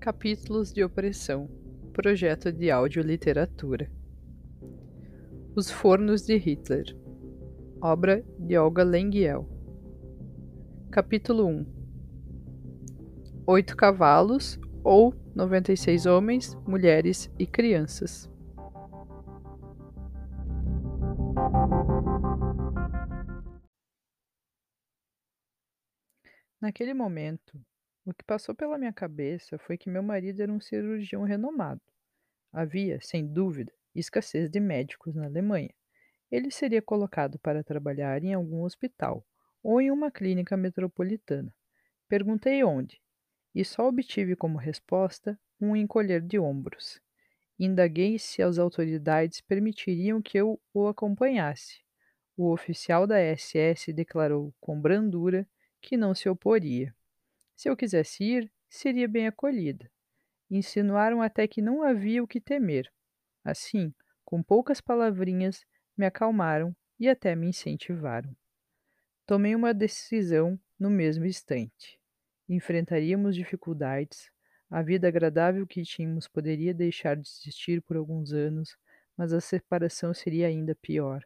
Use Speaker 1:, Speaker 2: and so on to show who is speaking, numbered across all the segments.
Speaker 1: Capítulos de Opressão. Projeto de Audioliteratura. Os Fornos de Hitler. Obra de Olga Lenguiel Capítulo 1 Oito cavalos ou 96 homens, mulheres e crianças. Naquele momento, o que passou pela minha cabeça foi que meu marido era um cirurgião renomado. Havia, sem dúvida, escassez de médicos na Alemanha. Ele seria colocado para trabalhar em algum hospital ou em uma clínica metropolitana. Perguntei onde, e só obtive como resposta um encolher de ombros. Indaguei se as autoridades permitiriam que eu o acompanhasse. O oficial da SS declarou com brandura que não se oporia. Se eu quisesse ir, seria bem acolhida. Insinuaram até que não havia o que temer. Assim, com poucas palavrinhas, me acalmaram e até me incentivaram. Tomei uma decisão no mesmo instante. Enfrentaríamos dificuldades, a vida agradável que tínhamos poderia deixar de existir por alguns anos, mas a separação seria ainda pior.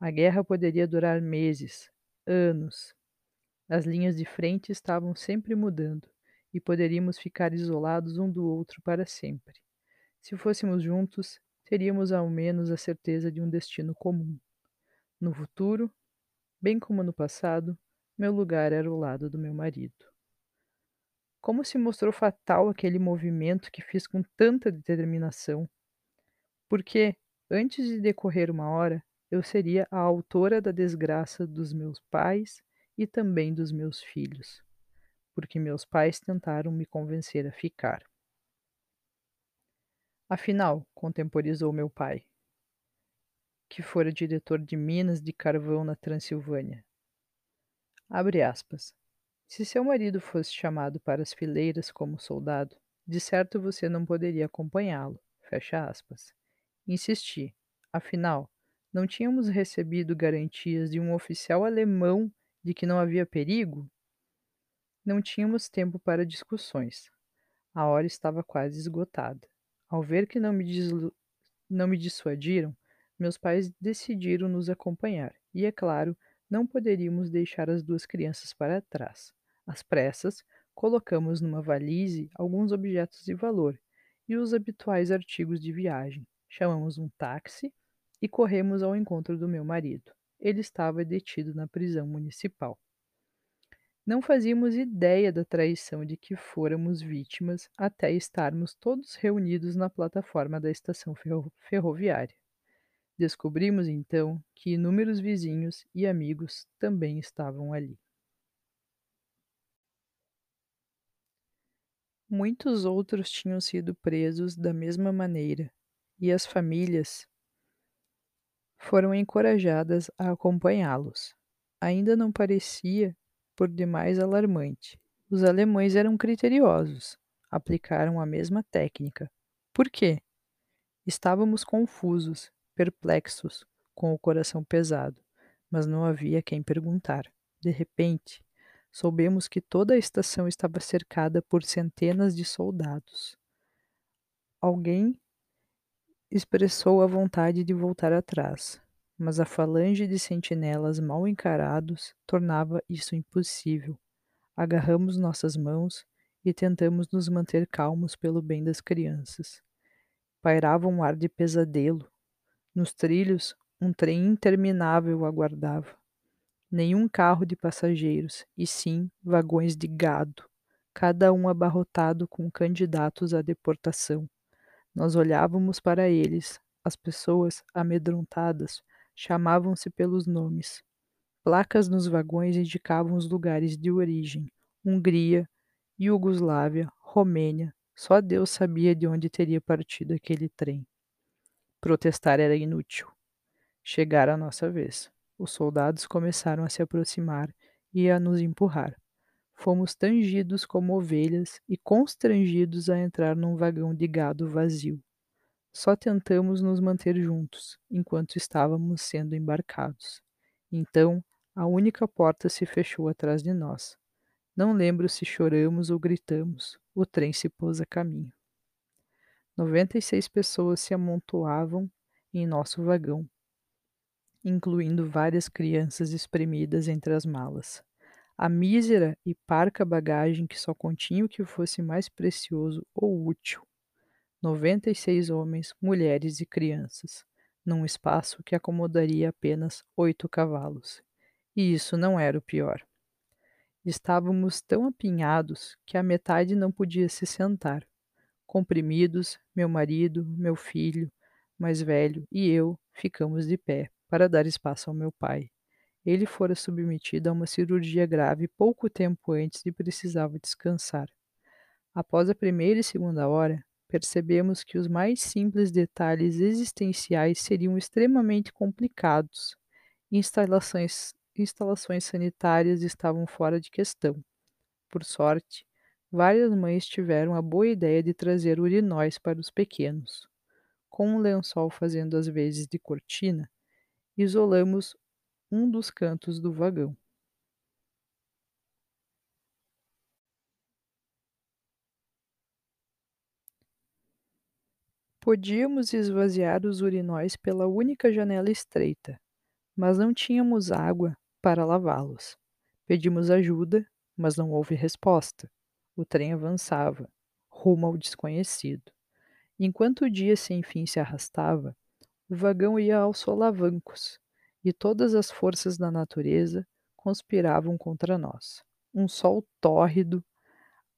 Speaker 1: A guerra poderia durar meses, anos, as linhas de frente estavam sempre mudando, e poderíamos ficar isolados um do outro para sempre. Se fôssemos juntos, teríamos ao menos a certeza de um destino comum. No futuro, bem como no passado, meu lugar era o lado do meu marido. Como se mostrou fatal aquele movimento que fiz com tanta determinação? Porque, antes de decorrer uma hora, eu seria a autora da desgraça dos meus pais e também dos meus filhos, porque meus pais tentaram me convencer a ficar. Afinal, contemporizou meu pai, que fora diretor de minas de carvão na Transilvânia. Abre aspas. Se seu marido fosse chamado para as fileiras como soldado, de certo você não poderia acompanhá-lo. Fecha aspas. Insisti. Afinal, não tínhamos recebido garantias de um oficial alemão de que não havia perigo, não tínhamos tempo para discussões. A hora estava quase esgotada. Ao ver que não me, não me dissuadiram, meus pais decidiram nos acompanhar, e é claro, não poderíamos deixar as duas crianças para trás. Às pressas, colocamos numa valise alguns objetos de valor e os habituais artigos de viagem. Chamamos um táxi e corremos ao encontro do meu marido ele estava detido na prisão municipal. Não fazíamos ideia da traição de que fôramos vítimas até estarmos todos reunidos na plataforma da estação ferro ferroviária. Descobrimos então que inúmeros vizinhos e amigos também estavam ali. Muitos outros tinham sido presos da mesma maneira, e as famílias foram encorajadas a acompanhá-los. Ainda não parecia por demais alarmante. Os alemães eram criteriosos, aplicaram a mesma técnica. Por quê? Estávamos confusos, perplexos, com o coração pesado, mas não havia quem perguntar. De repente, soubemos que toda a estação estava cercada por centenas de soldados. Alguém expressou a vontade de voltar atrás, mas a falange de sentinelas mal encarados tornava isso impossível. Agarramos nossas mãos e tentamos nos manter calmos pelo bem das crianças. Pairava um ar de pesadelo. Nos trilhos, um trem interminável aguardava. Nenhum carro de passageiros, e sim vagões de gado, cada um abarrotado com candidatos à deportação. Nós olhávamos para eles. As pessoas, amedrontadas, chamavam-se pelos nomes. Placas nos vagões indicavam os lugares de origem: Hungria, Iugoslávia, Romênia. Só Deus sabia de onde teria partido aquele trem. Protestar era inútil. Chegara a nossa vez. Os soldados começaram a se aproximar e a nos empurrar. Fomos tangidos como ovelhas e constrangidos a entrar num vagão de gado vazio. Só tentamos nos manter juntos enquanto estávamos sendo embarcados. Então, a única porta se fechou atrás de nós. Não lembro se choramos ou gritamos. O trem se pôs a caminho. 96 pessoas se amontoavam em nosso vagão, incluindo várias crianças espremidas entre as malas. A mísera e parca bagagem que só continha o que fosse mais precioso ou útil. 96 homens, mulheres e crianças, num espaço que acomodaria apenas oito cavalos. E isso não era o pior. Estávamos tão apinhados que a metade não podia se sentar. Comprimidos, meu marido, meu filho mais velho e eu ficamos de pé para dar espaço ao meu pai. Ele fora submetido a uma cirurgia grave pouco tempo antes e precisava descansar. Após a primeira e segunda hora, percebemos que os mais simples detalhes existenciais seriam extremamente complicados. Instalações, instalações sanitárias estavam fora de questão. Por sorte, várias mães tiveram a boa ideia de trazer urinóis para os pequenos. Com um lençol fazendo as vezes de cortina, isolamos um dos cantos do vagão. Podíamos esvaziar os urinóis pela única janela estreita, mas não tínhamos água para lavá-los. Pedimos ajuda, mas não houve resposta. O trem avançava, rumo ao desconhecido. Enquanto o dia sem fim se arrastava, o vagão ia aos solavancos, e todas as forças da natureza conspiravam contra nós. Um sol tórrido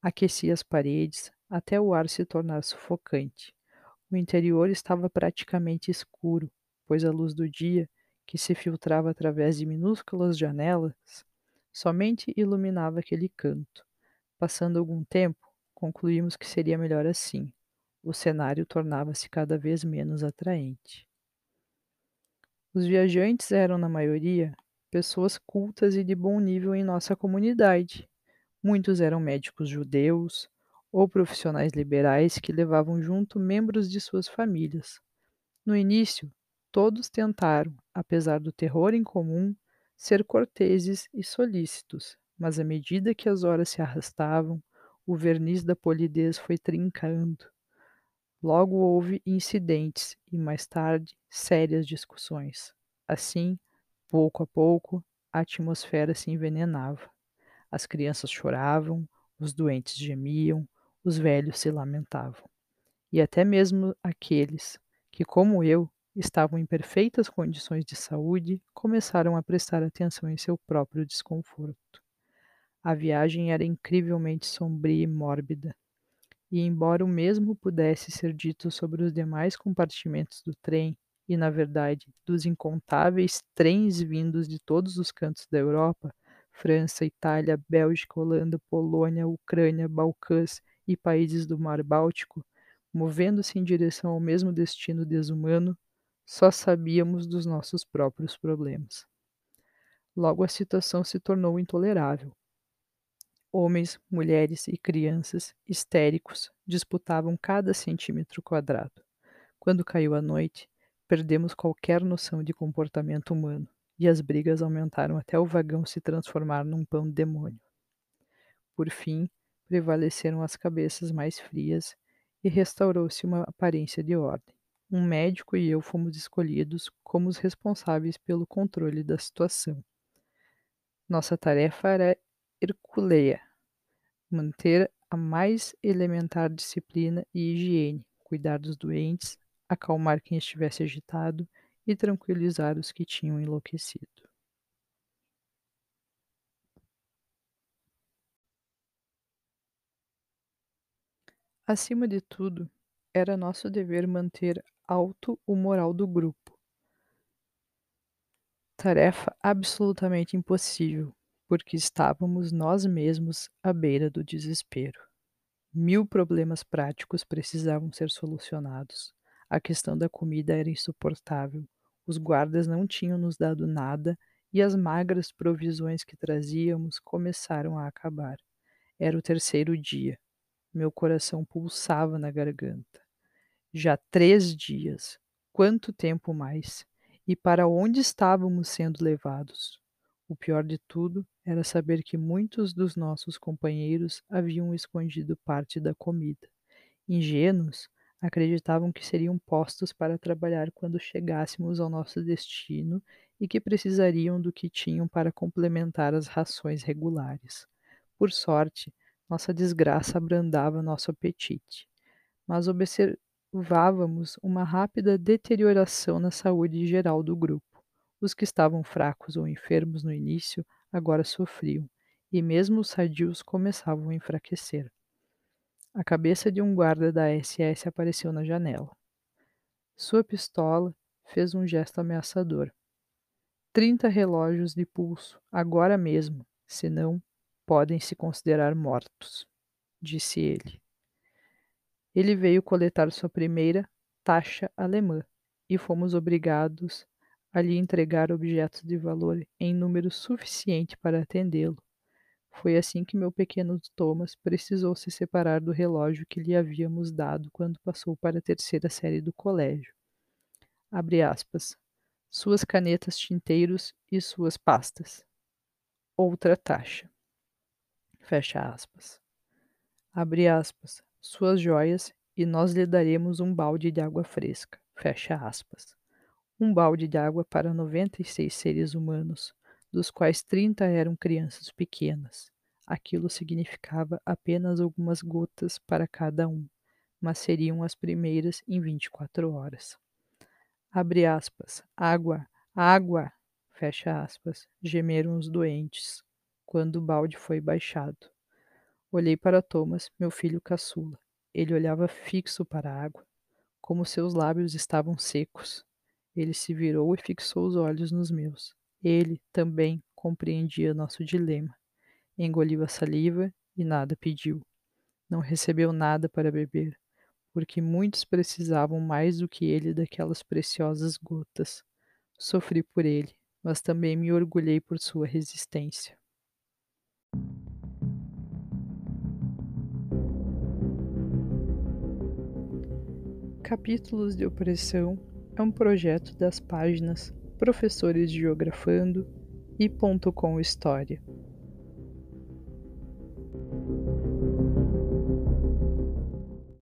Speaker 1: aquecia as paredes até o ar se tornar sufocante. O interior estava praticamente escuro, pois a luz do dia, que se filtrava através de minúsculas janelas, somente iluminava aquele canto. Passando algum tempo, concluímos que seria melhor assim. O cenário tornava-se cada vez menos atraente. Os viajantes eram, na maioria, pessoas cultas e de bom nível em nossa comunidade. Muitos eram médicos judeus ou profissionais liberais que levavam junto membros de suas famílias. No início, todos tentaram, apesar do terror em comum, ser corteses e solícitos, mas à medida que as horas se arrastavam, o verniz da polidez foi trincando. Logo houve incidentes e, mais tarde, sérias discussões. Assim, pouco a pouco, a atmosfera se envenenava. As crianças choravam, os doentes gemiam, os velhos se lamentavam. E até mesmo aqueles que, como eu, estavam em perfeitas condições de saúde, começaram a prestar atenção em seu próprio desconforto. A viagem era incrivelmente sombria e mórbida e embora o mesmo pudesse ser dito sobre os demais compartimentos do trem, e na verdade dos incontáveis trens vindos de todos os cantos da Europa, França, Itália, Bélgica, Holanda, Polônia, Ucrânia, Balcãs e países do Mar Báltico, movendo-se em direção ao mesmo destino desumano, só sabíamos dos nossos próprios problemas. Logo a situação se tornou intolerável. Homens, mulheres e crianças, histéricos, disputavam cada centímetro quadrado. Quando caiu a noite, perdemos qualquer noção de comportamento humano e as brigas aumentaram até o vagão se transformar num pão demônio. Por fim, prevaleceram as cabeças mais frias e restaurou-se uma aparência de ordem. Um médico e eu fomos escolhidos como os responsáveis pelo controle da situação. Nossa tarefa era hercúlea, manter a mais elementar disciplina e higiene, cuidar dos doentes, acalmar quem estivesse agitado e tranquilizar os que tinham enlouquecido. Acima de tudo, era nosso dever manter alto o moral do grupo. Tarefa absolutamente impossível, porque estávamos nós mesmos à beira do desespero. Mil problemas práticos precisavam ser solucionados. A questão da comida era insuportável. Os guardas não tinham nos dado nada e as magras provisões que trazíamos começaram a acabar. Era o terceiro dia. Meu coração pulsava na garganta. Já três dias. Quanto tempo mais? E para onde estávamos sendo levados? O pior de tudo era saber que muitos dos nossos companheiros haviam escondido parte da comida. Ingênuos, acreditavam que seriam postos para trabalhar quando chegássemos ao nosso destino e que precisariam do que tinham para complementar as rações regulares. Por sorte, nossa desgraça abrandava nosso apetite, mas observávamos uma rápida deterioração na saúde geral do grupo. Os que estavam fracos ou enfermos no início agora sofriam, e mesmo os sadios começavam a enfraquecer. A cabeça de um guarda da SS apareceu na janela. Sua pistola fez um gesto ameaçador. Trinta relógios de pulso, agora mesmo, senão podem se considerar mortos, disse ele. Ele veio coletar sua primeira taxa alemã e fomos obrigados a lhe entregar objetos de valor em número suficiente para atendê-lo. Foi assim que meu pequeno Thomas precisou se separar do relógio que lhe havíamos dado quando passou para a terceira série do colégio. Abre aspas. Suas canetas tinteiros e suas pastas. Outra taxa. Fecha aspas. Abre aspas. Suas joias e nós lhe daremos um balde de água fresca. Fecha aspas. Um balde de água para 96 seres humanos, dos quais 30 eram crianças pequenas. Aquilo significava apenas algumas gotas para cada um, mas seriam as primeiras em 24 horas. Abre aspas. Água, água, fecha aspas, gemeram os doentes, quando o balde foi baixado. Olhei para Thomas, meu filho caçula. Ele olhava fixo para a água, como seus lábios estavam secos. Ele se virou e fixou os olhos nos meus. Ele também compreendia nosso dilema. Engoliu a saliva e nada pediu. Não recebeu nada para beber, porque muitos precisavam mais do que ele daquelas preciosas gotas. Sofri por ele, mas também me orgulhei por sua resistência. Capítulos de Opressão é um projeto das páginas Professores Geografando e Ponto com História.